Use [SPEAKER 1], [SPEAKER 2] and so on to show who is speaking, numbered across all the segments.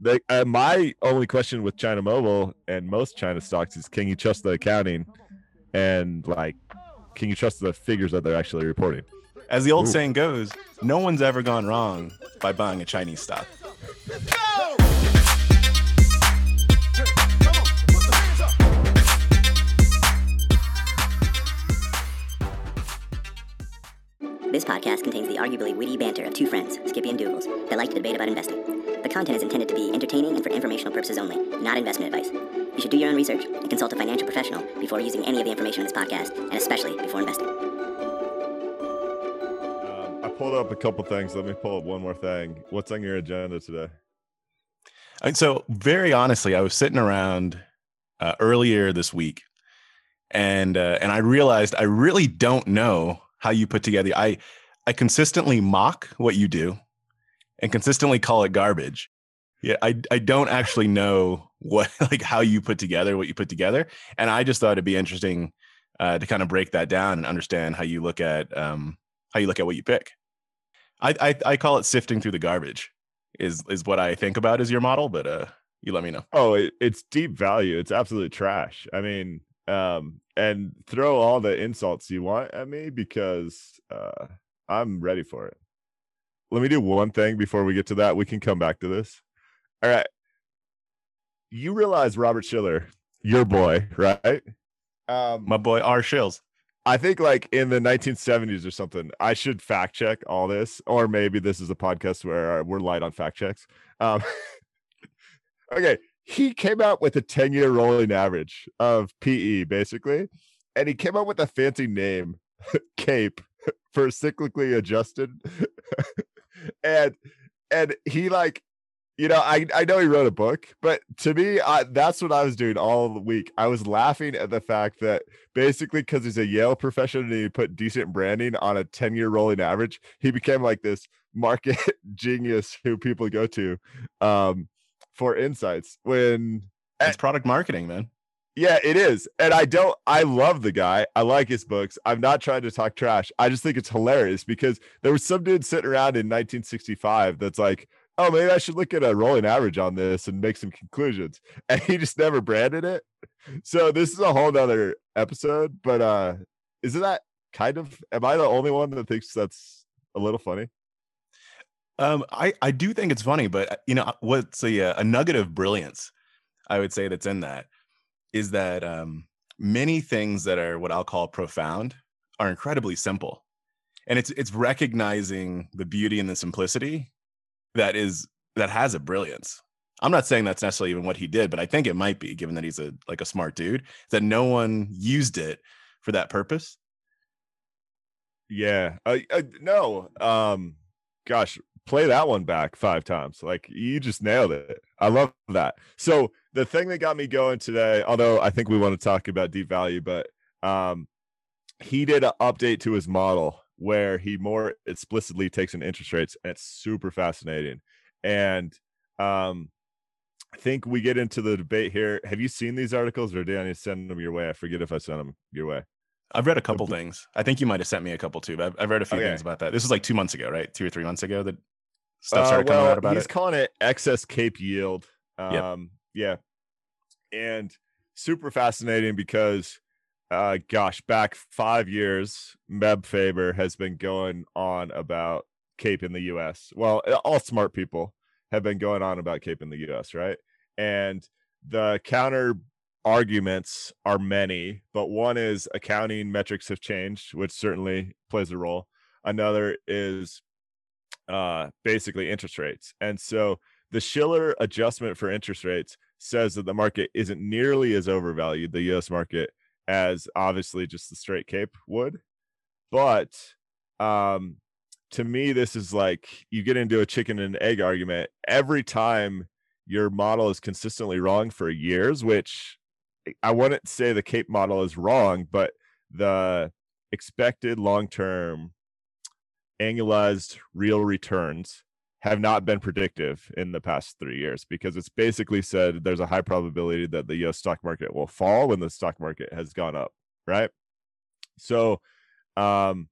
[SPEAKER 1] the, uh, my only question with China Mobile and most China stocks is can you trust the accounting and like can you trust the figures that they're actually reporting?
[SPEAKER 2] As the old Ooh. saying goes, no one's ever gone wrong by buying a Chinese stock.
[SPEAKER 3] This podcast contains the arguably witty banter of two friends, Skippy and Dougals, that like to debate about investing. The content is intended to be entertaining and for informational purposes only, not investment advice. You should do your own research and consult a financial professional before using any of the information in this podcast, and especially before investing.
[SPEAKER 1] Um, I pulled up a couple things. Let me pull up one more thing. What's on your agenda today?
[SPEAKER 2] And so, very honestly, I was sitting around uh, earlier this week, and uh, and I realized I really don't know how you put together. I I consistently mock what you do and consistently call it garbage. Yeah, I I don't actually know what like how you put together what you put together, and I just thought it'd be interesting uh, to kind of break that down and understand how you look at um, how you look at what you pick. I, I I call it sifting through the garbage is is what I think about as your model, but uh, you let me know.
[SPEAKER 1] Oh, it, it's deep value. It's absolute trash. I mean, um, and throw all the insults you want at me because uh, I'm ready for it. Let me do one thing before we get to that. We can come back to this. All right. You realize Robert Shiller, your boy, right?
[SPEAKER 2] Um, My boy R. Shills.
[SPEAKER 1] I think like in the 1970s or something. I should fact check all this, or maybe this is a podcast where we're light on fact checks. Um, okay, he came out with a 10 year rolling average of PE basically, and he came up with a fancy name, CAPE, for cyclically adjusted. And and he like you know I, I know he wrote a book but to me I, that's what i was doing all the week i was laughing at the fact that basically because he's a yale professional and he put decent branding on a 10 year rolling average he became like this market genius who people go to um, for insights when
[SPEAKER 2] it's product marketing, man.
[SPEAKER 1] Yeah, it is. And I don't I love the guy. I like his books. I'm not trying to talk trash. I just think it's hilarious because there was some dude sitting around in 1965 that's like, "Oh, maybe I should look at a rolling average on this and make some conclusions." And he just never branded it. So this is a whole nother episode, but uh isn't that kind of am I the only one that thinks that's a little funny?
[SPEAKER 2] Um, I I do think it's funny, but uh, you know what's a uh, a nugget of brilliance I would say that's in that is that um, many things that are what I'll call profound are incredibly simple, and it's it's recognizing the beauty and the simplicity that is that has a brilliance. I'm not saying that's necessarily even what he did, but I think it might be, given that he's a like a smart dude, that no one used it for that purpose.
[SPEAKER 1] Yeah, no, um, gosh, play that one back five times. Like you just nailed it. I love that. So the thing that got me going today, although I think we want to talk about deep value, but um, he did an update to his model where he more explicitly takes in interest rates, and it's super fascinating. And um, I think we get into the debate here. Have you seen these articles, or did I send them your way? I forget if I sent them your way.
[SPEAKER 2] I've read a couple things. I think you might have sent me a couple too, but I've, I've read a few okay. things about that. This was like two months ago, right? Two or three months ago that
[SPEAKER 1] stuff started uh, well, coming out about he's it. He's calling it excess cape yield. Um, yep. yeah. And super fascinating because uh gosh, back five years, Meb Faber has been going on about Cape in the US. Well, all smart people have been going on about Cape in the US, right? And the counter arguments are many, but one is accounting metrics have changed, which certainly plays a role. Another is uh, basically interest rates. And so the Shiller adjustment for interest rates says that the market isn't nearly as overvalued, the US market, as obviously just the straight cape would. But um, to me, this is like you get into a chicken and egg argument every time your model is consistently wrong for years, which I wouldn't say the cape model is wrong, but the expected long term annualized real returns have not been predictive in the past three years because it's basically said there's a high probability that the US stock market will fall when the stock market has gone up, right? So, um,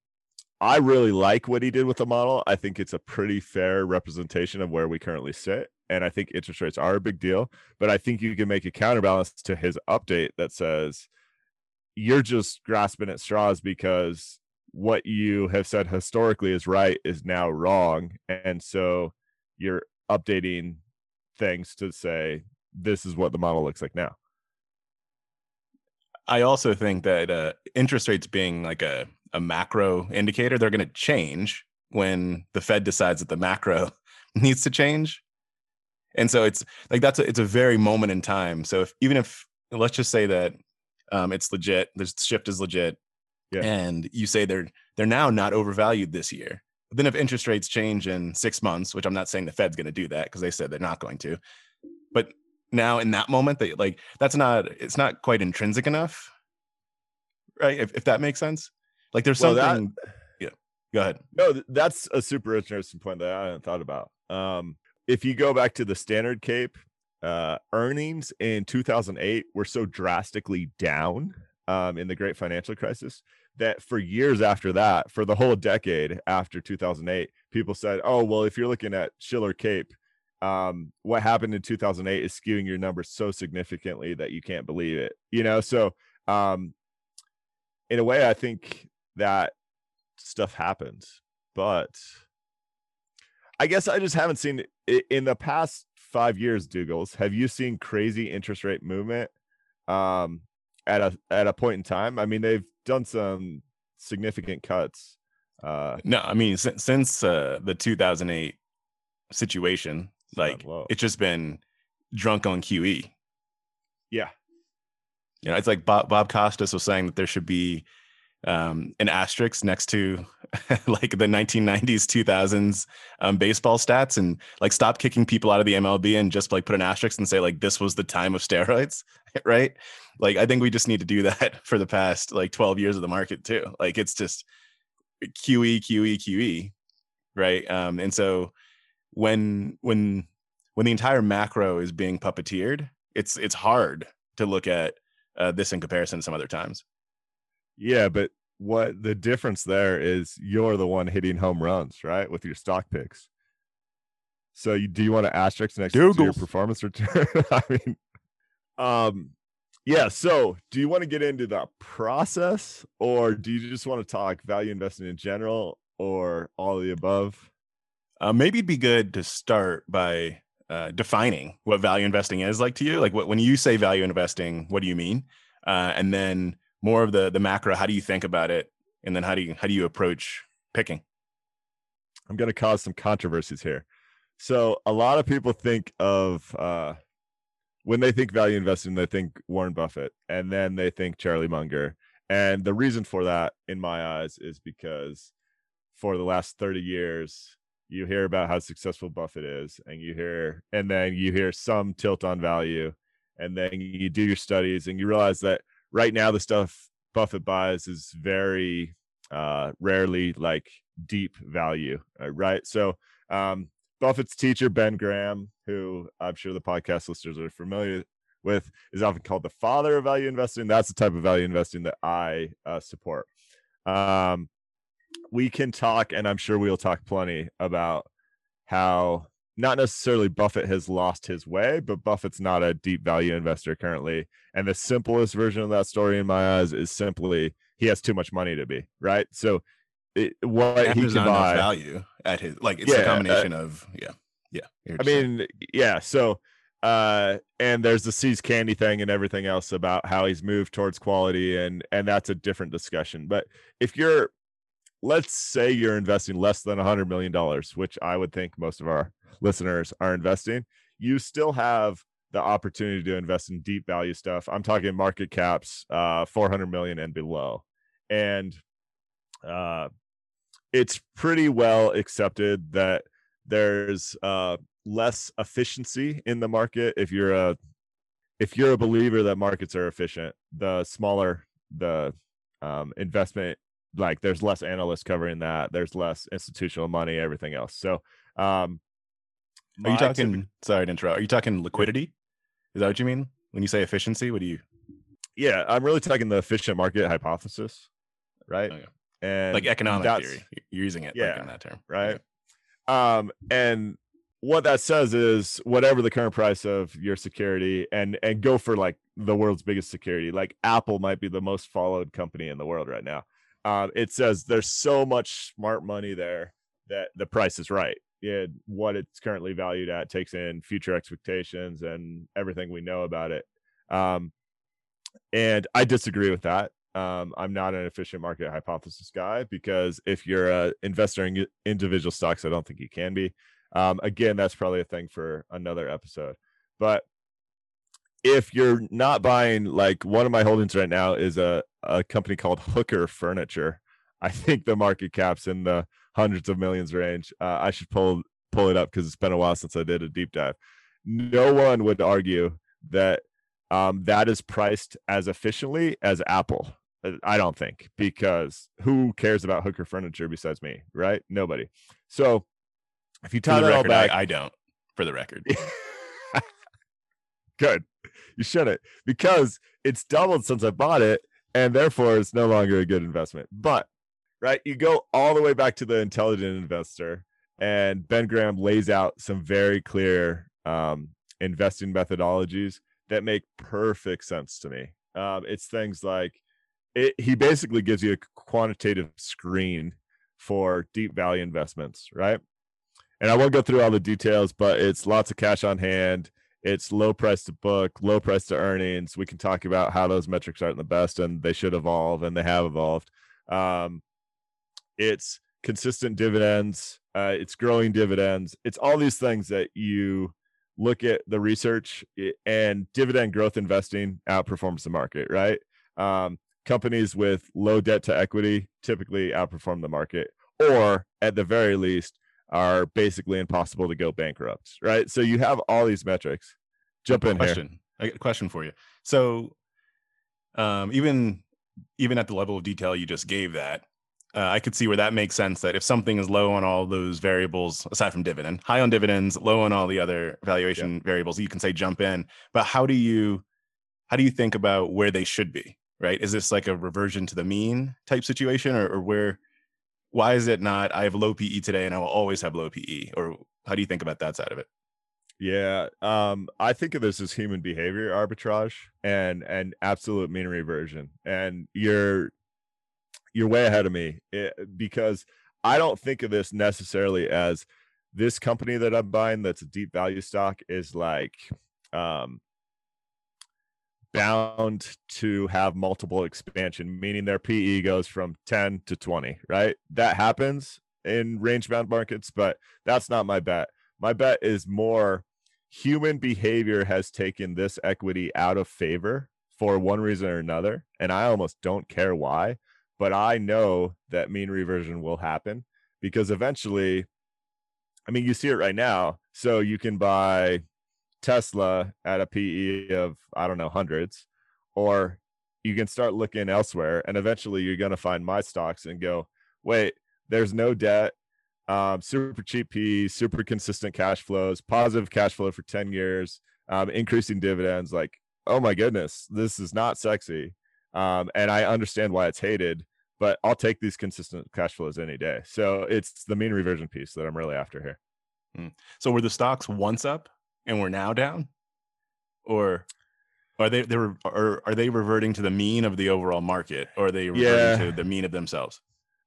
[SPEAKER 1] I really like what he did with the model. I think it's a pretty fair representation of where we currently sit. and I think interest rates are a big deal. But I think you can make a counterbalance to his update that says you're just grasping at straws because what you have said historically is right is now wrong, and so you're updating things to say this is what the model looks like now.
[SPEAKER 2] I also think that uh, interest rates being like a, a macro indicator, they're going to change when the Fed decides that the macro needs to change. And so it's like that's a, it's a very moment in time. So if even if let's just say that um, it's legit, the shift is legit, yeah. and you say they're they're now not overvalued this year. But then if interest rates change in six months, which I'm not saying the Fed's going to do that because they said they're not going to, but now in that moment that like that's not it's not quite intrinsic enough right if, if that makes sense like there's well, something that, yeah go ahead
[SPEAKER 1] no that's a super interesting point that i hadn't thought about um if you go back to the standard cape uh earnings in 2008 were so drastically down um in the great financial crisis that for years after that for the whole decade after 2008 people said oh well if you're looking at shiller cape um, what happened in 2008 is skewing your numbers so significantly that you can't believe it. You know, so um, in a way, I think that stuff happens, but I guess I just haven't seen in the past five years. Dougals, have you seen crazy interest rate movement um, at a at a point in time? I mean, they've done some significant cuts.
[SPEAKER 2] Uh, no, I mean since, since uh, the 2008 situation, like it's just been drunk on QE.
[SPEAKER 1] Yeah.
[SPEAKER 2] You know, it's like Bob, Bob Costas was saying that there should be um, an asterisk next to like the 1990s, 2000s um, baseball stats and like stop kicking people out of the MLB and just like put an asterisk and say like this was the time of steroids, right? Like I think we just need to do that for the past like 12 years of the market too. Like it's just QE, QE, QE, right? Um, and so when when when the entire macro is being puppeteered, it's it's hard to look at uh, this in comparison to some other times.
[SPEAKER 1] Yeah, but what the difference there is you're the one hitting home runs, right? With your stock picks. So you do you want to asterisk next Dougals. to your performance return? I mean, um, yeah. So do you want to get into the process or do you just want to talk value investing in general or all of the above?
[SPEAKER 2] Uh, maybe it'd be good to start by uh, defining what value investing is like to you. Like what, when you say value investing, what do you mean? Uh, and then more of the the macro. How do you think about it? And then how do you how do you approach picking?
[SPEAKER 1] I'm going to cause some controversies here. So a lot of people think of uh, when they think value investing, they think Warren Buffett, and then they think Charlie Munger. And the reason for that, in my eyes, is because for the last 30 years, you hear about how successful Buffett is, and you hear, and then you hear some tilt on value, and then you do your studies, and you realize that right now the stuff Buffett buys is very uh, rarely like deep value, uh, right? So, um, Buffett's teacher Ben Graham, who I'm sure the podcast listeners are familiar with, is often called the father of value investing. That's the type of value investing that I uh, support. Um, we can talk, and I'm sure we'll talk plenty about how not necessarily Buffett has lost his way, but Buffett's not a deep value investor currently. And the simplest version of that story in my eyes is simply he has too much money to be right. So it, what
[SPEAKER 2] he can buy value at his like it's yeah, a combination uh, of yeah yeah.
[SPEAKER 1] I mean yeah. So uh and there's the See's candy thing and everything else about how he's moved towards quality and and that's a different discussion. But if you're let's say you're investing less than a hundred million dollars, which I would think most of our listeners are investing, you still have the opportunity to invest in deep value stuff. I'm talking market caps, uh, 400 million and below. And uh, it's pretty well accepted that there's uh, less efficiency in the market if you're a if you're a believer that markets are efficient the smaller the um, investment like there's less analysts covering that there's less institutional money everything else. So um
[SPEAKER 2] are you talking sorry to interrupt are you talking liquidity? Is that what you mean? When you say efficiency what do you
[SPEAKER 1] yeah i'm really talking the efficient market hypothesis right? Okay. And
[SPEAKER 2] like economic theory. You're using it yeah like in that term.
[SPEAKER 1] right? Yeah. um and what that says is whatever the current price of your security and and go for like the world's biggest security like apple might be the most followed company in the world right now. Um, it says there's so much smart money there that the price is right it, what it's currently valued at takes in future expectations and everything we know about it. Um, and i disagree with that um, i'm not an efficient market hypothesis guy because if you're a investor in individual stocks i don't think you can be um, again, that's probably a thing for another episode. But if you're not buying, like one of my holdings right now is a, a company called Hooker Furniture. I think the market cap's in the hundreds of millions range. Uh, I should pull pull it up because it's been a while since I did a deep dive. No one would argue that um, that is priced as efficiently as Apple. Uh, I don't think because who cares about Hooker Furniture besides me, right? Nobody. So if you tie that record, all back,
[SPEAKER 2] I, I don't. For the record,
[SPEAKER 1] good. You shouldn't because it's doubled since I bought it, and therefore it's no longer a good investment. But right, you go all the way back to the intelligent investor, and Ben Graham lays out some very clear um, investing methodologies that make perfect sense to me. Um, it's things like it, he basically gives you a quantitative screen for deep value investments, right? and I won't go through all the details, but it's lots of cash on hand. It's low price to book, low price to earnings. We can talk about how those metrics aren't the best, and they should evolve, and they have evolved. Um, it's consistent dividends. Uh, it's growing dividends. It's all these things that you look at the research and dividend growth investing outperforms the market, right? Um, companies with low debt to equity typically outperform the market, or at the very least, are basically impossible to go bankrupt, right? So you have all these metrics. Jump in
[SPEAKER 2] question.
[SPEAKER 1] here.
[SPEAKER 2] I got a question for you. So um, even even at the level of detail you just gave that, uh, I could see where that makes sense. That if something is low on all those variables, aside from dividend, high on dividends, low on all the other valuation yeah. variables, you can say jump in. But how do you how do you think about where they should be? Right? Is this like a reversion to the mean type situation, or, or where why is it not i have low pe today and i will always have low pe or how do you think about that side of it?
[SPEAKER 1] Yeah um i think of this as human behavior arbitrage and and absolute mean reversion. And you're you're way ahead of me eh, because i don't think of this necessarily as this company that i'm buying that's a deep value stock is like um bound to have multiple expansion, meaning their PE goes from 10 to 20, right? That happens in range bound markets, but that's not my bet. My bet is more human behavior has taken this equity out of favor for one reason or another. And I almost don't care why, but I know that mean reversion will happen because eventually, I mean, you see it right now. So you can buy Tesla at a PE of, I don't know, hundreds, or you can start looking elsewhere. And eventually you're going to find my stocks and go, wait, there's no debt, um, super cheap PE, super consistent cash flows, positive cash flow for 10 years, um, increasing dividends. Like, oh my goodness, this is not sexy. Um, and I understand why it's hated, but I'll take these consistent cash flows any day. So it's the mean reversion piece that I'm really after here.
[SPEAKER 2] Hmm. So were the stocks once up and we're now down, or are they they were are, are they reverting to the mean of the overall market, or are they reverting yeah. to the mean of themselves?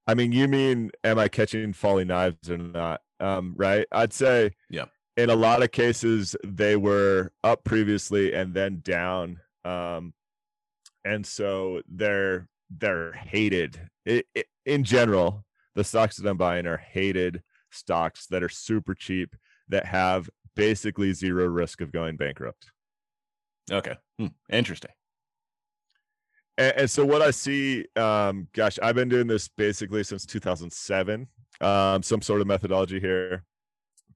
[SPEAKER 1] I mean, you mean am I catching falling knives or not? Um, right? I'd say
[SPEAKER 2] yeah.
[SPEAKER 1] In a lot of cases, they were up previously and then down, um, and so they're they're hated. It, it, in general, the stocks that I'm buying are hated stocks that are super cheap that have basically zero risk of going bankrupt.
[SPEAKER 2] Okay. Hmm. Interesting.
[SPEAKER 1] And, and, so what I see, um, gosh, I've been doing this basically since 2007. Um, some sort of methodology here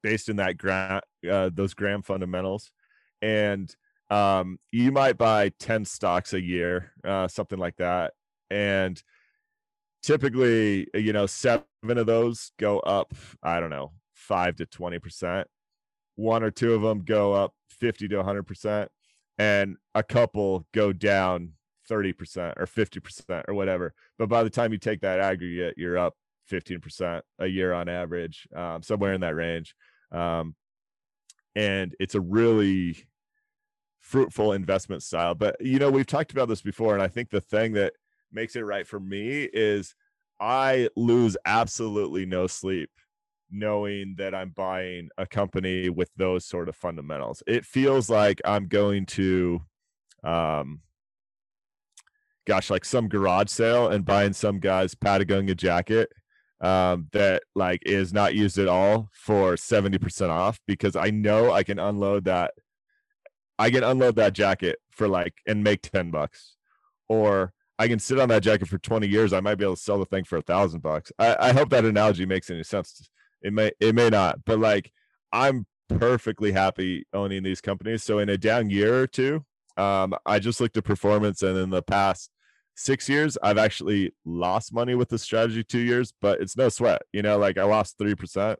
[SPEAKER 1] based in that grant, uh, those Graham fundamentals. And um, you might buy 10 stocks a year, uh, something like that. And typically, you know, seven of those go up, I don't know, five to 20% one or two of them go up 50 to 100%, and a couple go down 30% or 50% or whatever. But by the time you take that aggregate, you're up 15% a year on average, um, somewhere in that range. Um, and it's a really fruitful investment style. But you know, we've talked about this before, and I think the thing that makes it right for me is I lose absolutely no sleep knowing that I'm buying a company with those sort of fundamentals. It feels like I'm going to um gosh, like some garage sale and buying some guy's Patagonia jacket um, that like is not used at all for 70% off because I know I can unload that. I can unload that jacket for like and make 10 bucks. Or I can sit on that jacket for 20 years. I might be able to sell the thing for a thousand bucks. I, hope that analogy makes any sense. It may, it may not, but like I'm perfectly happy owning these companies. So in a down year or two, um, I just looked at performance, and in the past six years, I've actually lost money with the strategy two years, but it's no sweat. You know, like I lost three percent.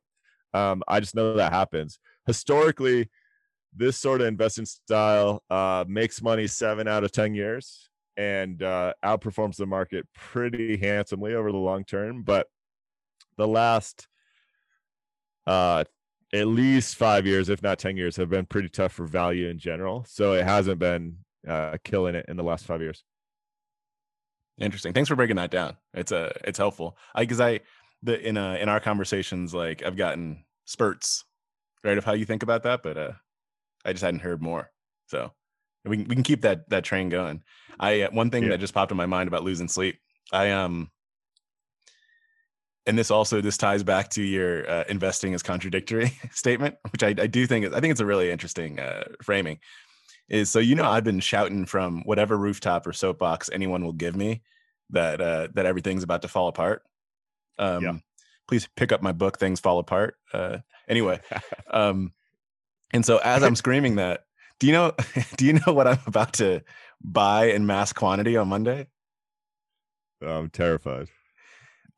[SPEAKER 1] Um, I just know that happens. Historically, this sort of investing style uh, makes money seven out of ten years and uh, outperforms the market pretty handsomely over the long term. But the last uh, at least five years, if not 10 years, have been pretty tough for value in general. So it hasn't been uh, killing it in the last five years.
[SPEAKER 2] Interesting. Thanks for breaking that down. It's a uh, it's helpful. I because I the in uh in our conversations like I've gotten spurts right of how you think about that, but uh I just hadn't heard more. So we can, we can keep that that train going. I uh, one thing yeah. that just popped in my mind about losing sleep. I um and this also this ties back to your uh, investing is contradictory statement which I, I, do think i think it's a really interesting uh, framing is so you know i've been shouting from whatever rooftop or soapbox anyone will give me that uh, that everything's about to fall apart. Um, yeah. please pick up my book things fall apart uh, anyway um, and so as i'm screaming that do you know do you know what i'm about to buy in mass quantity on monday?
[SPEAKER 1] I'm terrified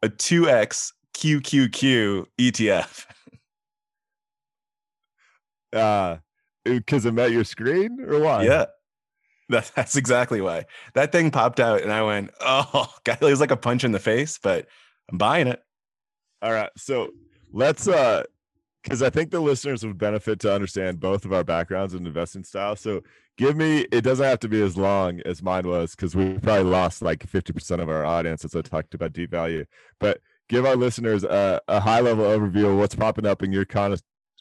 [SPEAKER 2] a 2x QQQ ETF.
[SPEAKER 1] uh because it met your screen or why?
[SPEAKER 2] Yeah. That, that's exactly why. That thing popped out and I went, oh, God, it was like a punch in the face, but I'm buying it.
[SPEAKER 1] All right. So let's uh because I think the listeners would benefit to understand both of our backgrounds and investing style. So give me it doesn't have to be as long as mine was because we probably lost like 50% of our audience as I talked about deep value. But give our listeners a, a high level overview of what's popping up in your con-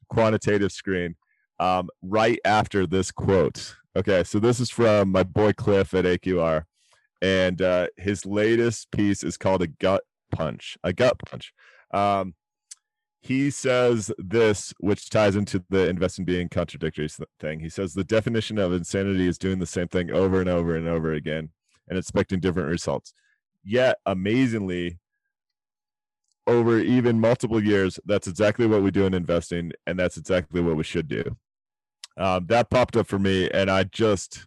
[SPEAKER 1] quantitative screen um, right after this quote. Okay, so this is from my boy Cliff at AQR, and uh, his latest piece is called a gut punch. A gut punch. Um, he says this, which ties into the investing being contradictory thing. He says the definition of insanity is doing the same thing over and over and over again and expecting different results. Yet, amazingly, over even multiple years, that's exactly what we do in investing, and that's exactly what we should do. Um, that popped up for me, and I just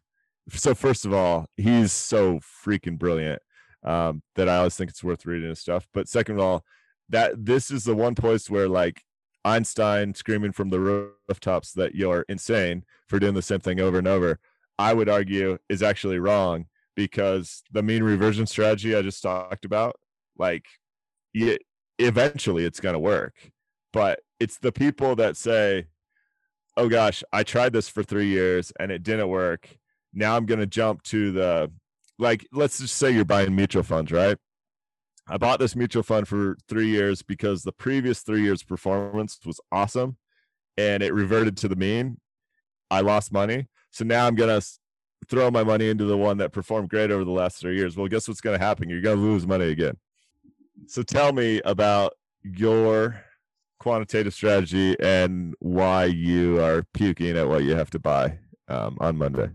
[SPEAKER 1] so first of all, he's so freaking brilliant um, that I always think it's worth reading his stuff. But second of all, that this is the one place where like Einstein screaming from the rooftops that you're insane for doing the same thing over and over, I would argue is actually wrong because the mean reversion strategy I just talked about, like, it, eventually it's going to work. But it's the people that say, oh gosh, I tried this for three years and it didn't work. Now I'm going to jump to the, like, let's just say you're buying mutual funds, right? I bought this mutual fund for three years because the previous three years' performance was awesome and it reverted to the mean. I lost money. So now I'm going to throw my money into the one that performed great over the last three years. Well, guess what's going to happen? You're going to lose money again. So tell me about your quantitative strategy and why you are puking at what you have to buy um, on Monday.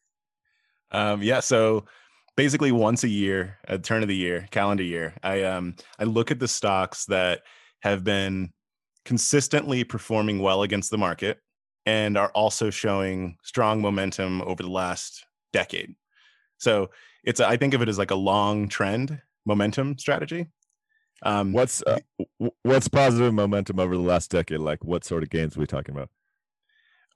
[SPEAKER 2] um, yeah. So basically once a year at turn of the year calendar year i um i look at the stocks that have been consistently performing well against the market and are also showing strong momentum over the last decade. So it's i think of it as like a long trend momentum strategy.
[SPEAKER 1] Um what's uh, what's positive momentum over the last decade? Like what sort of gains are we talking about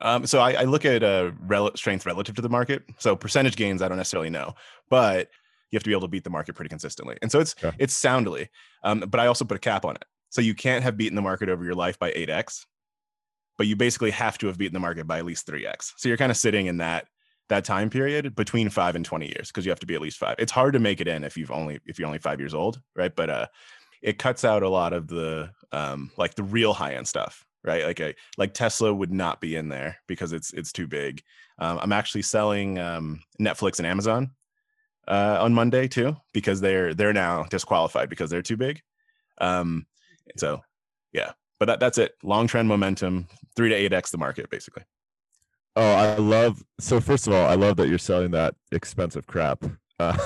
[SPEAKER 2] um, so I, I, look at uh, rel- strength relative to the market. So percentage gains, I don't necessarily know, but you have to be able to beat the market pretty consistently. And so it's yeah. it's soundly, um, but I also put a cap on it. So you can't have beaten the market over your life by eight x, but you basically have to have beaten the market by at least 3x. So you're kind of sitting in that that time period between 5 and 20 years because you have to be at least 5. It's hard to make it in if you've only if you're only 5 years old, right? But uh it cuts out a lot of the um like the real high end stuff, right? Like a like Tesla would not be in there because it's it's too big. Um, I'm actually selling um, Netflix and Amazon uh, on Monday too because they're they're now disqualified because they're too big. Um, so yeah, but that, that's it. Long trend momentum, three to eight x the market basically.
[SPEAKER 1] Oh, I love. So first of all, I love that you're selling that expensive crap. Uh,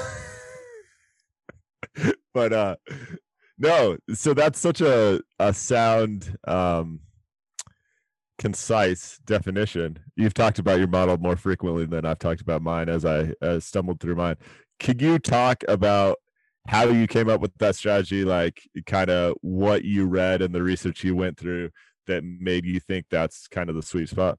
[SPEAKER 1] but uh, no, so that's such a a sound, um, concise definition. You've talked about your model more frequently than I've talked about mine as I uh, stumbled through mine. Could you talk about how you came up with that strategy? Like, kind of what you read and the research you went through that made you think that's kind of the sweet spot?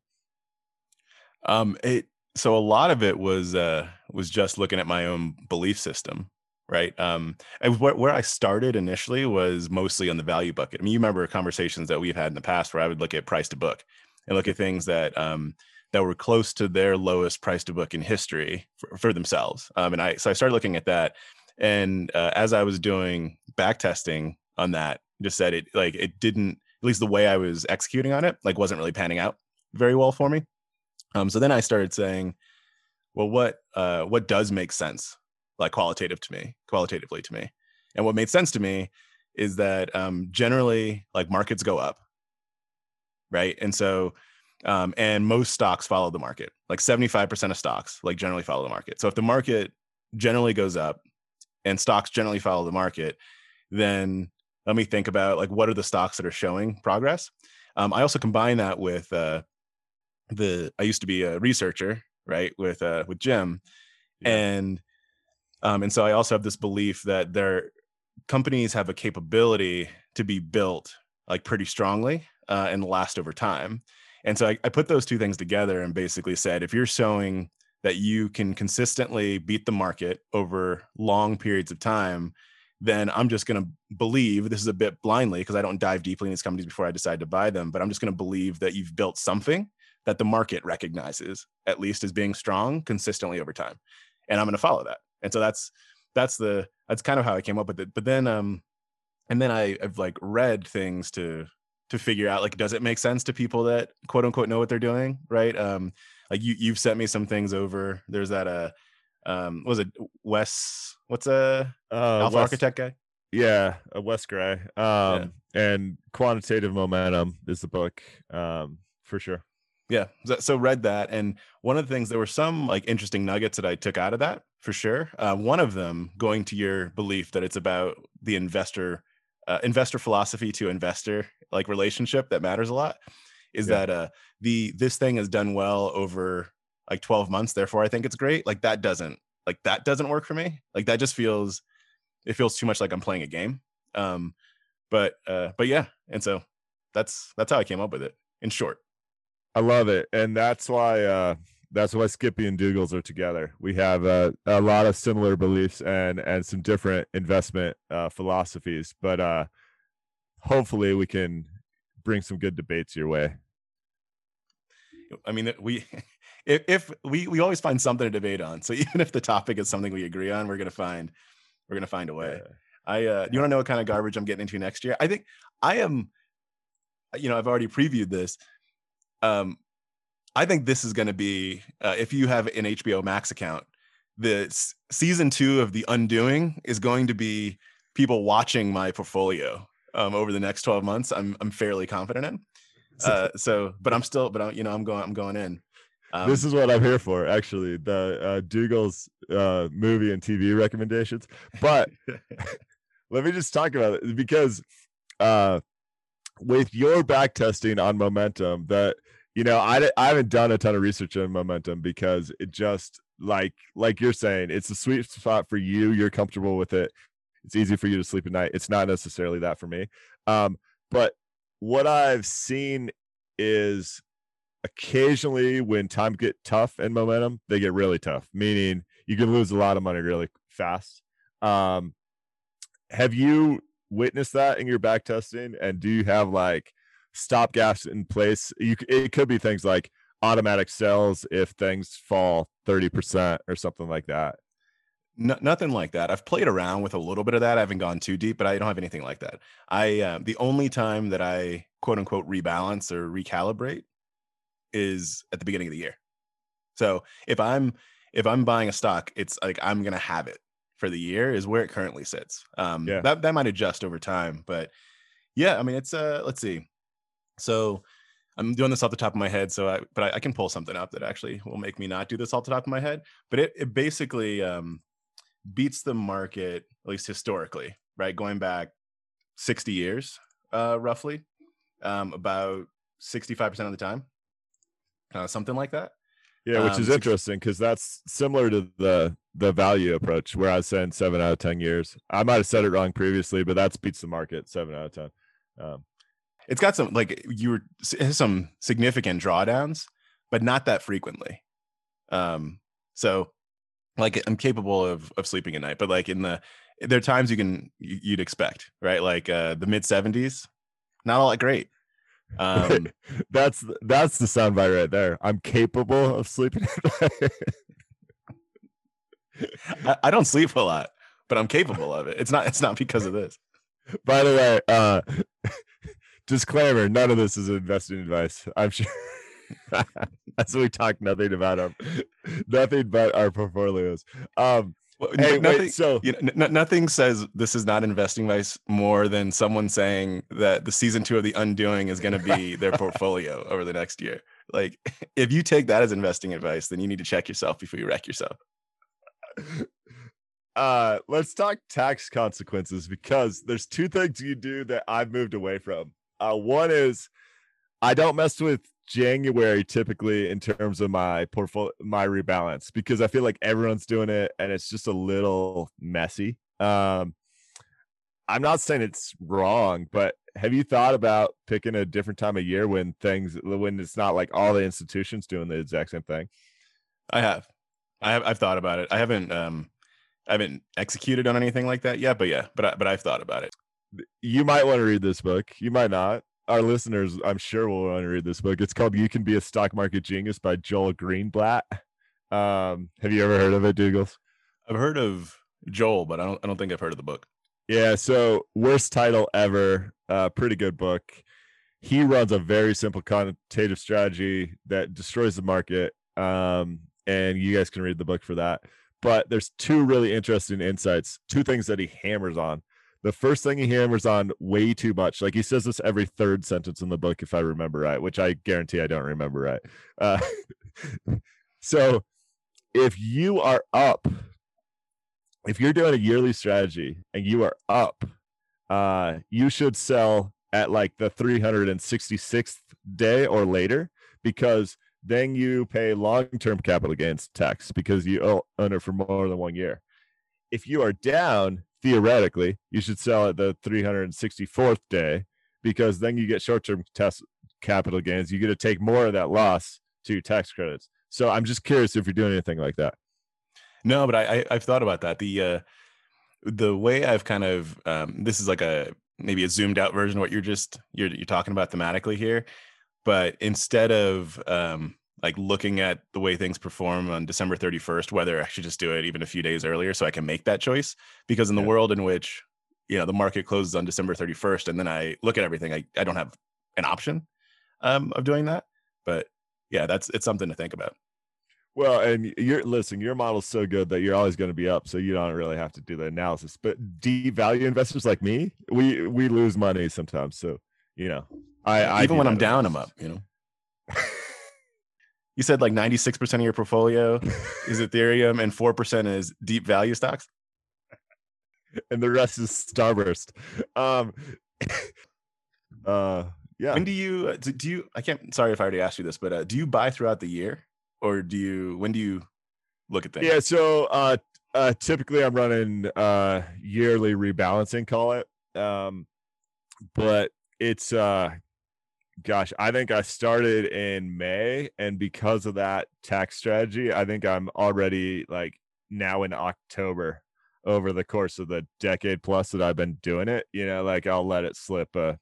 [SPEAKER 2] Um, it so a lot of it was uh was just looking at my own belief system right um where, where i started initially was mostly on the value bucket i mean you remember conversations that we've had in the past where i would look at price to book and look at things that um that were close to their lowest price to book in history for, for themselves. Um, and I so I started looking at that, and uh, as I was doing back testing on that, just said it like it didn't at least the way I was executing on it like wasn't really panning out very well for me. Um, so then I started saying, well, what uh, what does make sense like qualitative to me, qualitatively to me, and what made sense to me is that um, generally like markets go up, right, and so um, and most stocks follow the market. Like 75% of stocks like generally follow the market. So if the market generally goes up and stocks generally follow the market, then let me think about like what are the stocks that are showing progress. Um, I also combine that with uh, the I used to be a researcher, right, with uh, with Jim, yeah. and um, and so I also have this belief that their companies have a capability to be built like pretty strongly uh, and last over time. And so I, I put those two things together and basically said, if you're showing that you can consistently beat the market over long periods of time, then I'm just going to believe this is a bit blindly because I don't dive deeply in these companies before I decide to buy them, but I'm just going to believe that you've built something that the market recognizes at least as being strong consistently over time. And I'm going to follow that. And so that's that's the that's kind of how I came up with it. But then um and then I, I've like read things to to figure out like does it make sense to people that quote unquote know what they're doing right? Um like you you've sent me some things over. There's that uh um was it wes what's a uh alpha architect guy?
[SPEAKER 1] Yeah a wes gray um yeah. and quantitative momentum is the book um for sure.
[SPEAKER 2] Yeah. So read that. And one of the things there were some like interesting nuggets that i took out of that for sure uh, one of them going to your belief that it's about the investor uh, investor philosophy to investor like relationship that matters a lot is yeah. that uh the this thing has done well over like 12 months therefore i think it's great. Like that doesn't like that doesn't work for me. Like that just feels it feels too much like i'm playing a game. Um but uh but yeah and so that's that's how i came up with it in short.
[SPEAKER 1] I love it and that's why uh that's why Skippy and Dougals are together. We have uh, a lot of similar beliefs and and some different investment uh, philosophies, but uh, hopefully we can bring some good debates your way.
[SPEAKER 2] I mean, we if, if we we always find something to debate on. So even if the topic is something we agree on, we're gonna find we're gonna find a way. Yeah. I uh, you want to know what kind of garbage I'm getting into next year? I think I am. You know, I've already previewed this. Um, I think this is going to be uh, if you have an HBO Max account, the s- season two of The Undoing is going to be people watching my portfolio um, over the next 12 months. I'm I'm fairly confident in. Uh, so, but I'm still, but I'm, you know, I'm going, I'm going in.
[SPEAKER 1] Um, this is what I'm here for, actually. The uh, Dougal's uh, movie and TV recommendations. But let me just talk about it because uh, with your back testing on momentum, that you know, I I haven't done a ton of research on momentum because it just like like you're saying, it's a sweet spot for you. You're comfortable with it it's easy for you to sleep at night. It's not necessarily that for me. Um, but what I've seen is occasionally when times get tough and momentum, they get really tough, meaning you can lose a lot of money really fast. Um, have you witnessed that in your back testing? And do you have like stop gaps in place. You it could be things like automatic sells if things fall 30% or something like that.
[SPEAKER 2] No, nothing like that. I've played around with a little bit of that. I haven't gone too deep, but I don't have anything like that. I uh, the only time that I quote unquote rebalance or recalibrate is at the beginning of the year. So if I'm if I'm buying a stock, it's like I'm gonna have it for the year is where it currently sits. Um, yeah. that that might adjust over time, but yeah, I mean it's uh let's see. So I'm doing this off the top of my head, so I but I, I, can pull something up that actually will make me not do this off the top of my head. But it it basically um, beats the market at least historically, right? Going back 60 years, uh, roughly, um, about 65 percent of the time, uh, something like that.
[SPEAKER 1] Yeah, which um, is interesting because that's similar to the the value approach where I was saying seven out of ten years. I might have said it wrong previously, but that's beats the market seven out of ten. Um,
[SPEAKER 2] it's got some like you were some significant drawdowns, but not that frequently. Um, so like I'm capable of of sleeping at night, but like in the there are times you can you'd expect right, like uh, the mid seventies, not all that great.
[SPEAKER 1] Um, that's that's the soundbite right there. I'm capable of sleeping.
[SPEAKER 2] I, I don't sleep a lot, but I'm capable of it. It's not it's not because of this.
[SPEAKER 1] By the way, uh, disclaimer: none of this is investing advice. I'm sure. That's what we talk nothing about our nothing but our portfolios. Um, well, hey,
[SPEAKER 2] nothing, wait, so you know, n- nothing says this is not investing advice more than someone saying that the season two of The Undoing is going to be their portfolio over the next year. Like, if you take that as investing advice, then you need to check yourself before you wreck yourself.
[SPEAKER 1] Uh, let's talk tax consequences because there's two things you do that I've moved away from. Uh, one is I don't mess with January typically in terms of my portfolio, my rebalance because I feel like everyone's doing it and it's just a little messy. Um, I'm not saying it's wrong, but have you thought about picking a different time of year when things when it's not like all the institutions doing the exact same thing?
[SPEAKER 2] I have, I have, I've thought about it. I haven't, um, I haven't executed on anything like that yet, but yeah, but I, but I've thought about it
[SPEAKER 1] you might want to read this book. You might not. Our listeners, I'm sure, will want to read this book. It's called "You Can Be a Stock Market Genius" by Joel Greenblatt. Um, have you ever heard of it, Douglas?
[SPEAKER 2] I've heard of Joel, but I don't. I don't think I've heard of the book.
[SPEAKER 1] Yeah. So, worst title ever. Uh, pretty good book. He runs a very simple quantitative strategy that destroys the market. Um, and you guys can read the book for that. But there's two really interesting insights, two things that he hammers on the first thing he hammers on way too much. Like he says this every third sentence in the book, if I remember right, which I guarantee I don't remember right. Uh, so if you are up, if you're doing a yearly strategy and you are up, uh, you should sell at like the 366th day or later because then you pay long-term capital gains tax because you own it for more than one year. If you are down, theoretically, you should sell at the 364th day because then you get short-term test capital gains. You get to take more of that loss to your tax credits. So I'm just curious if you're doing anything like that.
[SPEAKER 2] No, but I, I have thought about that. The uh, the way I've kind of um, this is like a maybe a zoomed out version of what you're just you're you're talking about thematically here, but instead of um, like looking at the way things perform on December 31st, whether I should just do it even a few days earlier so I can make that choice. Because in the yeah. world in which, you know, the market closes on December 31st and then I look at everything, I, I don't have an option um, of doing that. But yeah, that's it's something to think about.
[SPEAKER 1] Well, and you're listen, your model's so good that you're always going to be up, so you don't really have to do the analysis. But deep value investors like me, we we lose money sometimes. So you know,
[SPEAKER 2] I, I even when I'm down, I'm up. You know. you said like 96% of your portfolio is Ethereum and 4% is deep value stocks.
[SPEAKER 1] And the rest is Starburst. Um, uh, yeah.
[SPEAKER 2] When do you, uh, do you, I can't, sorry if I already asked you this, but uh, do you buy throughout the year or do you, when do you look at things?
[SPEAKER 1] Yeah. So uh, uh, typically I'm running uh, yearly rebalancing, call it. Um, but it's, uh, gosh, I think I started in May, and because of that tax strategy, I think I'm already like now in October over the course of the decade plus that I've been doing it. You know, like I'll let it slip a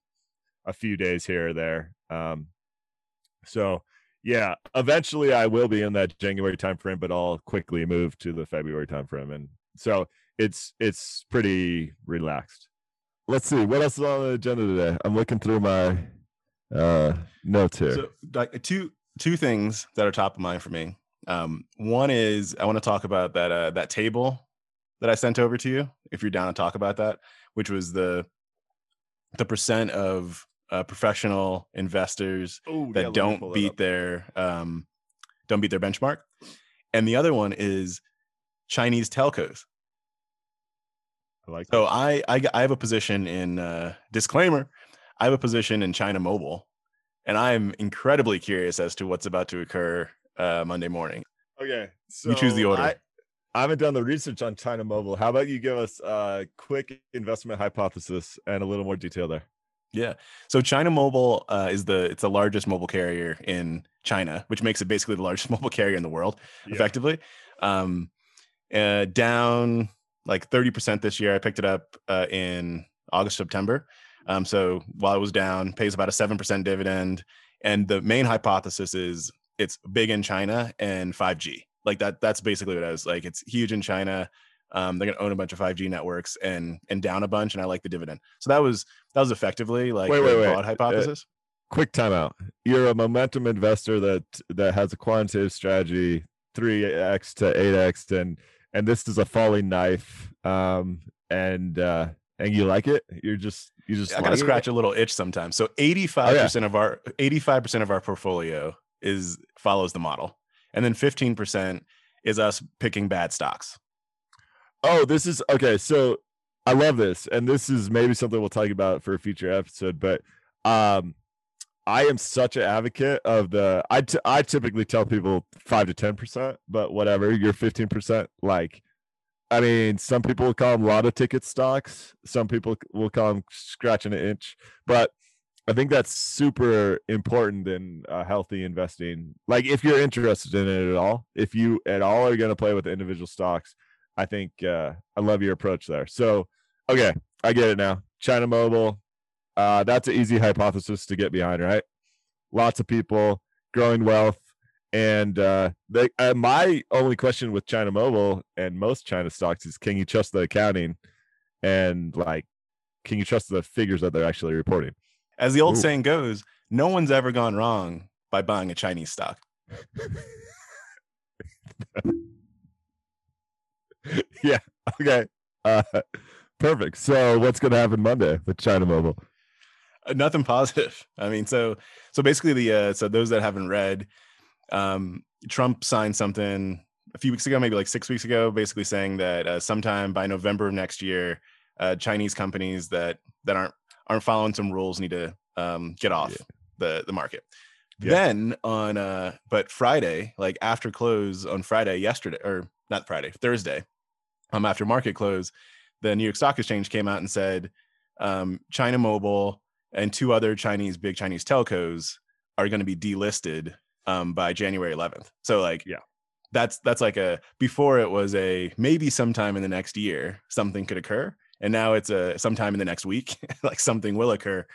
[SPEAKER 1] a few days here or there. Um, so yeah, eventually I will be in that January timeframe, but I'll quickly move to the February timeframe, and so it's it's pretty relaxed. Let's see what else is on the agenda today. I'm looking through my uh, notes here. So,
[SPEAKER 2] like two two things that are top of mind for me. Um, one is I want to talk about that uh, that table that I sent over to you. If you're down to talk about that, which was the the percent of uh, professional investors Ooh, that yeah, don't beat their um, don't beat their benchmark, and the other one is Chinese telcos. I like. So I, I I have a position in uh, disclaimer. I have a position in China Mobile, and I'm incredibly curious as to what's about to occur uh, Monday morning.
[SPEAKER 1] Okay,
[SPEAKER 2] so you choose the order.
[SPEAKER 1] I, I haven't done the research on China Mobile. How about you give us a quick investment hypothesis and a little more detail there?
[SPEAKER 2] Yeah. So China Mobile uh, is the it's the largest mobile carrier in China, which makes it basically the largest mobile carrier in the world, yeah. effectively. Um, uh, down like 30% this year. I picked it up uh, in August, September. Um, so while it was down, pays about a 7% dividend. And the main hypothesis is it's big in China and 5G. Like that, that's basically what I was like. It's huge in China. Um, they're gonna own a bunch of 5G networks and and down a bunch, and I like the dividend. So that was that was effectively like wait, wait, wait. broad uh, hypothesis.
[SPEAKER 1] Uh, quick timeout. You're a momentum investor that that has a quantitative strategy, three x to eight x, and and this is a falling knife. Um, and uh, and you like it. You're just you just
[SPEAKER 2] I gotta scratch it? a little itch sometimes. So 85 percent of our 85 percent of our portfolio is follows the model, and then 15 percent is us picking bad stocks.
[SPEAKER 1] Oh, this is okay. So I love this, and this is maybe something we'll talk about for a future episode. But um, I am such an advocate of the. I, t- I typically tell people five to ten percent, but whatever. You're fifteen percent. Like, I mean, some people will call them lotto ticket stocks. Some people will call them scratching an inch. But I think that's super important in uh, healthy investing. Like, if you're interested in it at all, if you at all are going to play with individual stocks, I think uh, I love your approach there. So, okay, I get it now. China Mobile, uh, that's an easy hypothesis to get behind, right? Lots of people growing wealth. And uh, they, uh, my only question with China Mobile and most China stocks is can you trust the accounting and like, can you trust the figures that they're actually reporting?
[SPEAKER 2] As the old Ooh. saying goes, no one's ever gone wrong by buying a Chinese stock.
[SPEAKER 1] yeah. Okay. Uh, perfect. So, what's going to happen Monday with China Mobile?
[SPEAKER 2] Uh, nothing positive. I mean, so so basically the uh, so those that haven't read, um, Trump signed something a few weeks ago, maybe like six weeks ago, basically saying that uh, sometime by November of next year, uh, Chinese companies that that aren't aren't following some rules need to um, get off yeah. the the market. Yeah. Then on uh, but Friday, like after close on Friday yesterday or not Friday, Thursday, um, after market close, the New York Stock Exchange came out and said um, China Mobile and two other Chinese big Chinese telcos are going to be delisted um, by January 11th. So like, yeah, that's that's like a before it was a maybe sometime in the next year something could occur, and now it's a sometime in the next week like something will occur.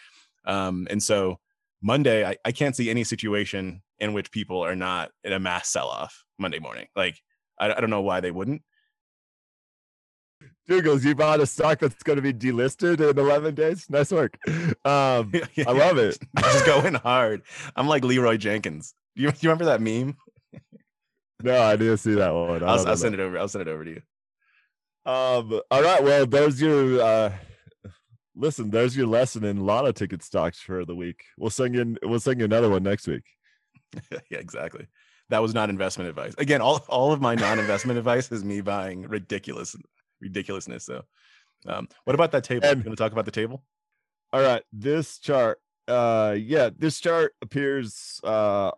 [SPEAKER 2] Um, and so Monday, I, I can't see any situation in which people are not in a mass sell off Monday morning. Like I, I don't know why they wouldn't.
[SPEAKER 1] Douglas, you bought a stock that's going to be delisted in 11 days. Nice work. Um, yeah, I love it.
[SPEAKER 2] Just going hard. I'm like Leeroy Jenkins. You, you remember that meme?
[SPEAKER 1] no, I didn't see that one.
[SPEAKER 2] I'll, I'll send it over. I'll send it over to you.
[SPEAKER 1] Um, all right. Well, there's your uh, listen. There's your lesson in lotto ticket stocks for the week. We'll send you. We'll send you another one next week.
[SPEAKER 2] yeah, exactly. That was not investment advice. Again, all all of my non-investment advice is me buying ridiculous ridiculousness. So, um, what about that table? And, going to talk about the table?
[SPEAKER 1] All right, this chart. Uh, yeah, this chart appears uh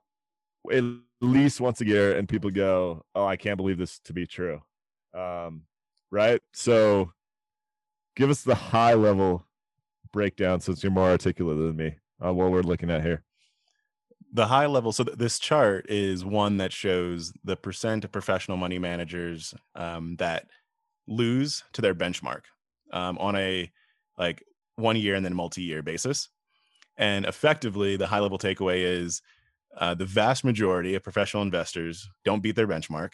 [SPEAKER 1] at least once a year, and people go, "Oh, I can't believe this to be true." Um, right. So, give us the high level breakdown since you're more articulate than me on what we're looking at here
[SPEAKER 2] the high level so th- this chart is one that shows the percent of professional money managers um, that lose to their benchmark um, on a like one year and then multi-year basis And effectively, the high level takeaway is uh, the vast majority of professional investors don't beat their benchmark.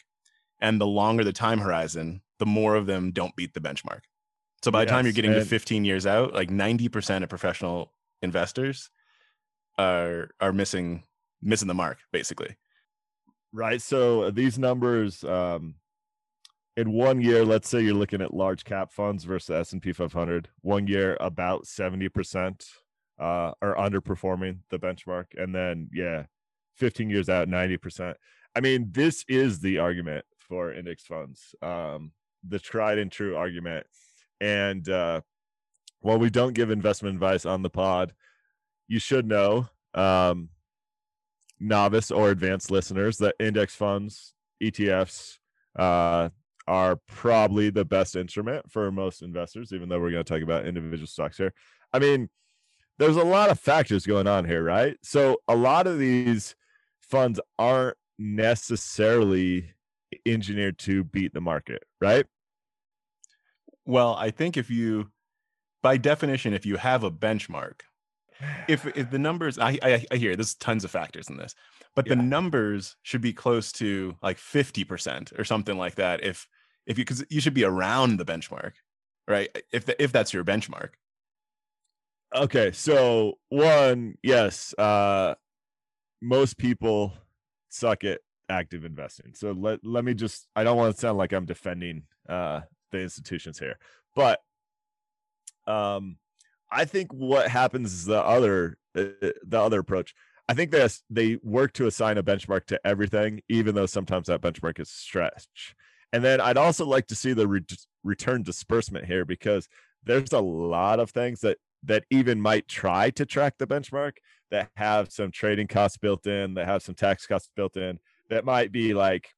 [SPEAKER 2] And the longer the time horizon, the more of them don't beat the benchmark. So by the time you're getting and- to 15 years out, like 90% of professional investors are are missing missing the mark, basically.
[SPEAKER 1] Right. So these numbers, um, in one year, let's say you're looking at large cap funds versus S&P 500, one year about 70% uh, are underperforming the benchmark. And then, yeah, 15 years out, 90%. I mean, this is the argument for index funds, um, the tried and true argument. And uh, while we don't give investment advice on the pod, you should know, um, novice or advanced listeners, that index funds, ETFs, uh, are probably the best instrument for most investors, even though we're going to talk about individual stocks here. I mean, there's a lot of factors going on here, right? So a lot of these funds aren't necessarily engineered to beat the market, right?
[SPEAKER 2] Well, I think if you, by definition, if you have a benchmark, if if the numbers, I I, I hear there's tons of factors in this, but yeah. the numbers should be close to like fifty percent or something like that. If if you because you should be around the benchmark, right? If the, if that's your benchmark.
[SPEAKER 1] Okay, so one, yes, uh most people suck at active investing. So let let me just I don't want to sound like I'm defending uh the institutions here. But um I think what happens is the other uh, the other approach. I think they they work to assign a benchmark to everything, even though sometimes that benchmark is stretched. And then I'd also like to see the re- return disbursement here because there's a lot of things that that even might try to track the benchmark that have some trading costs built in, that have some tax costs built in, that might be like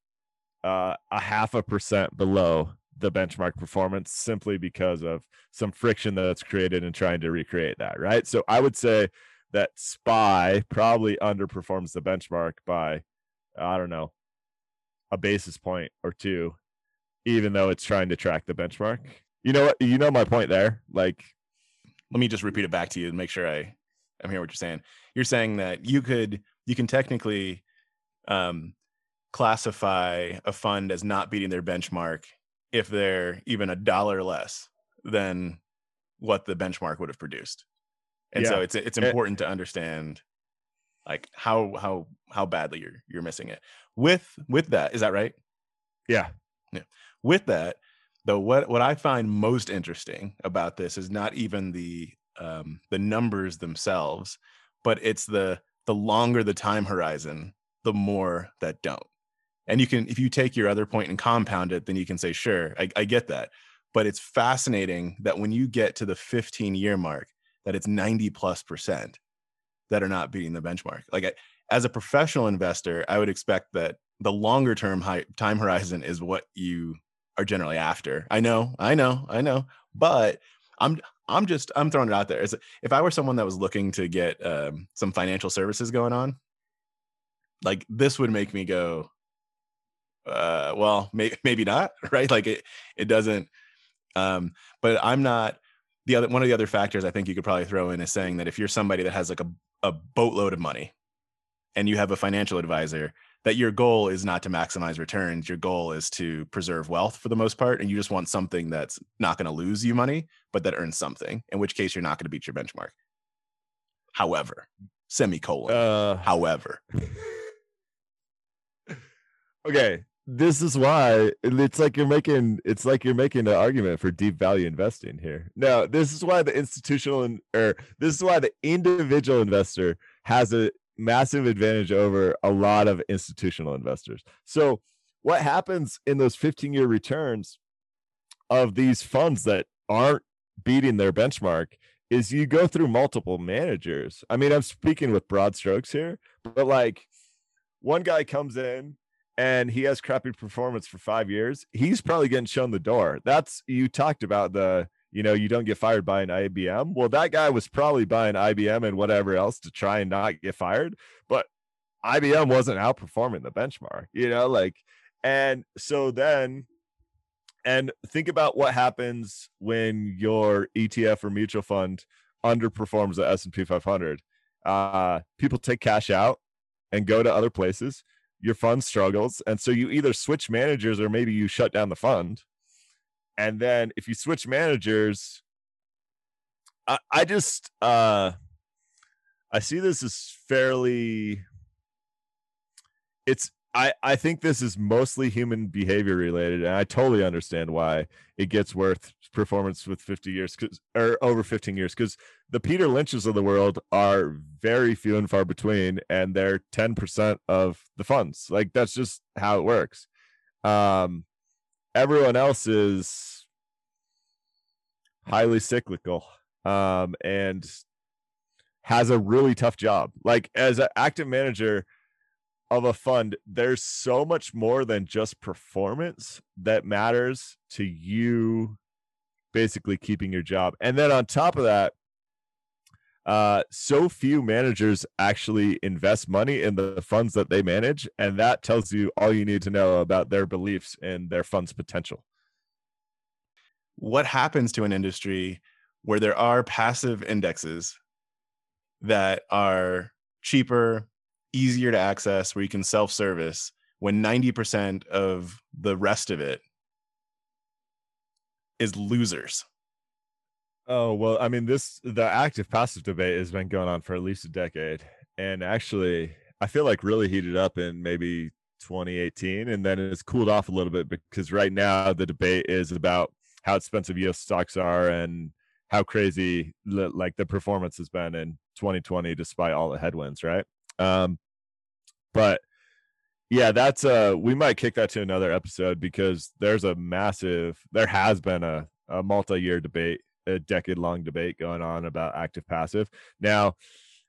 [SPEAKER 1] uh, a half a percent below the benchmark performance simply because of some friction that's created in trying to recreate that, right? So I would say that SPY probably underperforms the benchmark by, I don't know, a basis point or two even though it's trying to track the benchmark. You know what? You know my point there. Like,
[SPEAKER 2] let me just repeat it back to you and make sure I I'm hearing what you're saying. You're saying that you could you can technically um, classify a fund as not beating their benchmark if they're even a dollar less than what the benchmark would have produced. And yeah. so it's it's important it, to understand like how how how badly you're you're missing it. With with that, is that right?
[SPEAKER 1] Yeah.
[SPEAKER 2] Yeah. With that, though, what what I find most interesting about this is not even the um, the numbers themselves, but it's the the longer the time horizon, the more that don't. And you can, if you take your other point and compound it, then you can say, sure, I, I get that. But it's fascinating that when you get to the 15 year mark, that it's 90 plus percent that are not beating the benchmark. Like as a professional investor, I would expect that the longer term time horizon is what you are generally after. I know, I know, I know, but I'm I'm just I'm throwing it out there. If I were someone that was looking to get um, some financial services going on, like this would make me go, uh, well, may, maybe not, right? Like it it doesn't. Um, but I'm not the other one of the other factors I think you could probably throw in is saying that if you're somebody that has like a a boatload of money, and you have a financial advisor that your goal is not to maximize returns. Your goal is to preserve wealth for the most part. And you just want something that's not going to lose you money, but that earns something, in which case you're not going to beat your benchmark. However, semicolon. Uh, however.
[SPEAKER 1] okay. This is why it's like you're making it's like you're making an argument for deep value investing here. Now, this is why the institutional or this is why the individual investor has a massive advantage over a lot of institutional investors. So, what happens in those 15 year returns of these funds that aren't beating their benchmark is you go through multiple managers. I mean, I'm speaking with broad strokes here, but like one guy comes in and he has crappy performance for five years. He's probably getting shown the door. That's you talked about the you know, you don't get fired by an IBM. Well, that guy was probably buying IBM and whatever else to try and not get fired, but IBM wasn't outperforming the benchmark, you know, like, and so then, and think about what happens when your ETF or mutual fund underperforms the S&P 500. uh, people take cash out and go to other places. Your fund struggles, and so you either switch managers or maybe you shut down the fund. And then if you switch managers, I, I just uh, I see this as fairly. It's I, I think this is mostly human behavior related, and I totally understand why it gets worth performance with 50 years because or over 15 years because the Peter Lynches of the world are very few and far between, and they're 10% of the funds. Like that's just how it works. Um, everyone else is highly cyclical um, and has a really tough job. Like as an active manager of a fund, there's so much more than just performance that matters to you basically keeping your job. And then on top of that, uh, so few managers actually invest money in the funds that they manage. And that tells you all you need to know about their beliefs and their fund's potential.
[SPEAKER 2] What happens to an industry where there are passive indexes that are cheaper, easier to access, where you can self service when 90% of the rest of it is losers.
[SPEAKER 1] Oh, well, I mean, this, the active passive debate has been going on for at least a decade. And actually, I feel like really heated up in maybe 2018. And then it's cooled off a little bit because right now the debate is about how expensive US stocks are and how crazy like the performance has been in 2020 despite all the headwinds, right? Um, but yeah, that's uh we might kick that to another episode because there's a massive there has been a, a multi-year debate, a decade-long debate going on about active passive. Now,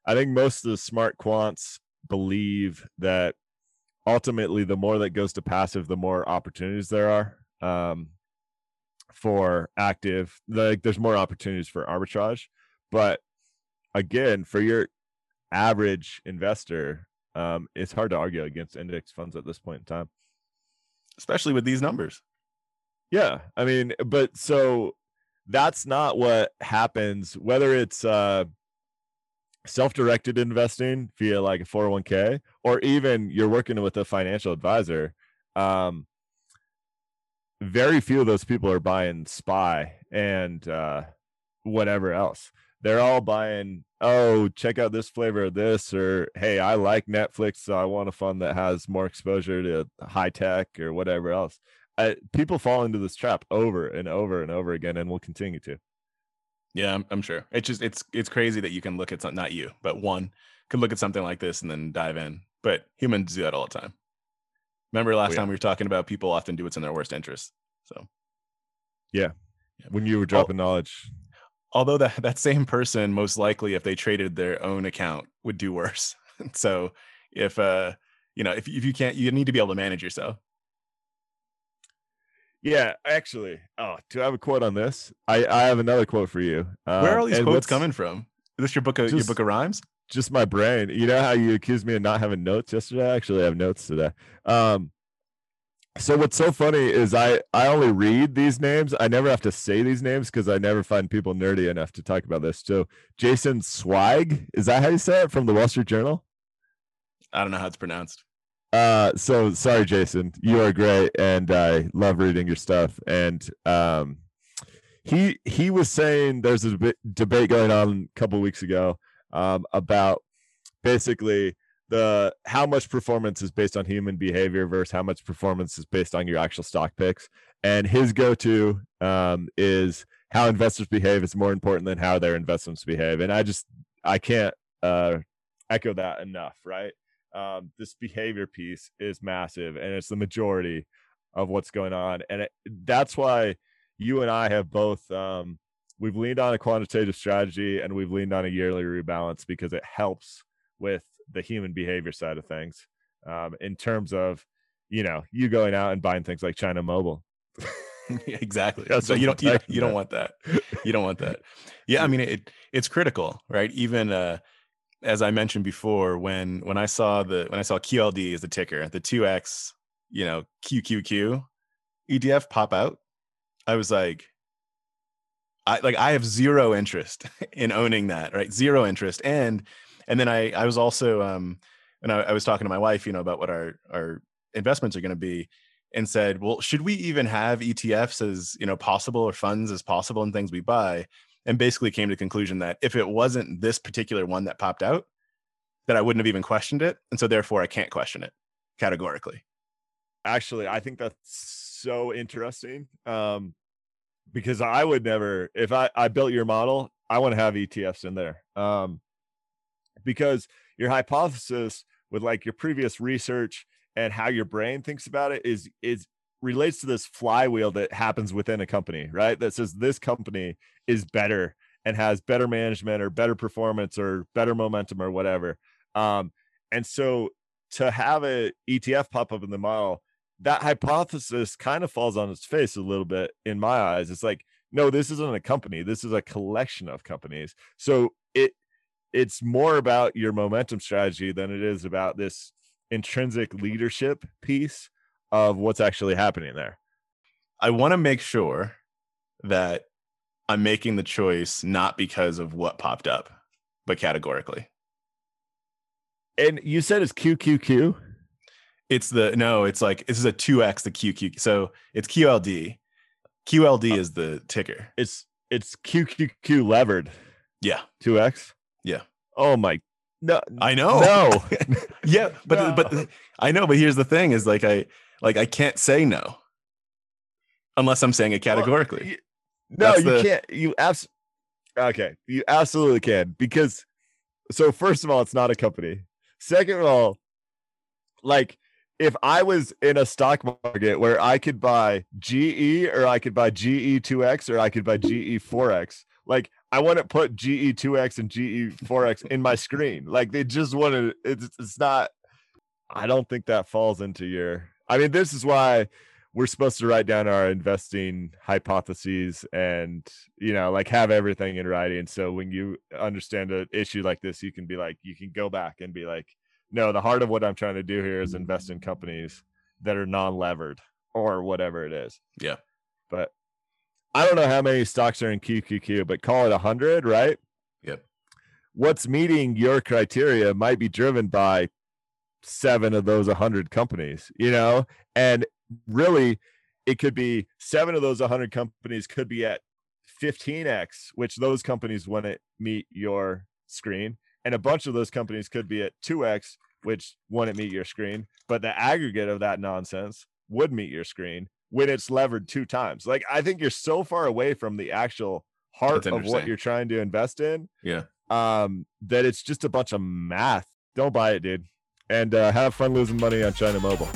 [SPEAKER 1] I think most of the smart quants believe that ultimately the more that goes to passive, the more opportunities there are. Um, for active like there's more opportunities for arbitrage but again for your average investor um, it's hard to argue against index funds at this point in time
[SPEAKER 2] especially with these numbers
[SPEAKER 1] yeah i mean but so that's not what happens whether it's uh self-directed investing via like a 401k or even you're working with a financial advisor um very few of those people are buying spy and uh whatever else. They're all buying oh check out this flavor of this or hey i like netflix so i want a fund that has more exposure to high tech or whatever else I, people fall into this trap over and over and over again and will continue to
[SPEAKER 2] yeah I'm, I'm sure it's just it's it's crazy that you can look at something not you but one could look at something like this and then dive in but humans do that all the time Remember last oh, yeah. time we were talking about people often do what's in their worst interest. So,
[SPEAKER 1] yeah, yeah. when you were dropping knowledge.
[SPEAKER 2] Although that that same person most likely, if they traded their own account, would do worse. so, if uh, you know, if if you can't, you need to be able to manage yourself.
[SPEAKER 1] Yeah, actually. Oh, do I have a quote on this? I I have another quote for you.
[SPEAKER 2] Um, Where are all these quotes coming from? Is this your book of just, your book of rhymes?
[SPEAKER 1] just my brain. You know how you accused me of not having notes yesterday? I actually have notes today. Um, so what's so funny is I I only read these names. I never have to say these names because I never find people nerdy enough to talk about this. So Jason Zweig, is that how you say it from the Wall Street Journal?
[SPEAKER 2] I don't know how it's pronounced.
[SPEAKER 1] Uh, so sorry, Jason. You are great, and I love reading your stuff. And um, he he was saying there's a debate going on a couple weeks ago um, about basically the how much performance is based on human behavior versus how much performance is based on your actual stock picks. And his go-to um, is how investors behave is more important than how their investments behave. And I just I can't uh, echo that enough. Right? Um, this behavior piece is massive, and it's the majority of what's going on, and it, that's why you and I have both um, we've leaned on a quantitative strategy and we've leaned on a yearly rebalance because it helps with the human behavior side of things um, in terms of you know you going out and buying things like china mobile.
[SPEAKER 2] Exactly. That's so you don't you, you don't want that. you don't want that. Yeah i mean it it's critical right? Even uh as i mentioned before when when i saw the when i saw qld as the ticker the 2x you know qqq etf pop out i was like I like I have zero interest in owning that, right? Zero interest. And And then I I was also um and I, I was talking to my wife, you know, about what our our investments are going to be, and said, well, should we even have ETFs as you know possible or funds as possible in things we buy? And basically came to the conclusion that if it wasn't this particular one that popped out, that I wouldn't have even questioned it, and so therefore I can't question it categorically.
[SPEAKER 1] Actually, I think that's so interesting. Um, because I would never, if I, I built your model, I want to have ETFs in there. Um, because your hypothesis with like your previous research and how your brain thinks about it is is relates to this flywheel that happens within a company, right? That says this company is better and has better management or better performance or better momentum or whatever. Um, and so to have a ETF pop up in the model, that hypothesis kind of falls on its face a little bit in my eyes. It's like, no, this isn't a company. This is a collection of companies. So it it's more about your momentum strategy than it is about this intrinsic leadership piece of what's actually happening there.
[SPEAKER 2] I want to make sure that I'm making the choice not because of what popped up, but categorically.
[SPEAKER 1] And you said it's QQQ?
[SPEAKER 2] It's the no, it's like this is a 2x the QQ. So it's QLD. QLD uh, is the ticker.
[SPEAKER 1] It's it's QQQ levered.
[SPEAKER 2] Yeah.
[SPEAKER 1] 2x.
[SPEAKER 2] Yeah.
[SPEAKER 1] Oh my no.
[SPEAKER 2] I know.
[SPEAKER 1] No.
[SPEAKER 2] yeah, but no. but I know, but here's the thing is like I like I can't say no unless I'm saying it categorically. Well,
[SPEAKER 1] no, That's you the, can't. You abs Okay, you absolutely can because so first of all, it's not a company. Second of all, like if I was in a stock market where I could buy GE or I could buy GE2X or I could buy GE4X, like I want to put GE2X and GE4X in my screen. Like they just want to, it's, it's not, I don't think that falls into your, I mean, this is why we're supposed to write down our investing hypotheses and, you know, like have everything in writing. So when you understand an issue like this, you can be like, you can go back and be like, no, the heart of what I'm trying to do here is invest in companies that are non-levered or whatever it is.
[SPEAKER 2] Yeah.
[SPEAKER 1] But I don't know how many stocks are in QQQ, but call it a hundred, right?
[SPEAKER 2] Yep.
[SPEAKER 1] What's meeting your criteria might be driven by seven of those 100 companies, you know? And really, it could be seven of those 100 companies could be at 15x, which those companies wouldn't meet your screen. And a bunch of those companies could be at 2x, which wouldn't meet your screen. But the aggregate of that nonsense would meet your screen when it's levered two times. Like I think you're so far away from the actual heart of what you're trying to invest in.
[SPEAKER 2] Yeah.
[SPEAKER 1] Um, that it's just a bunch of math. Don't buy it, dude. And uh, have fun losing money on China Mobile.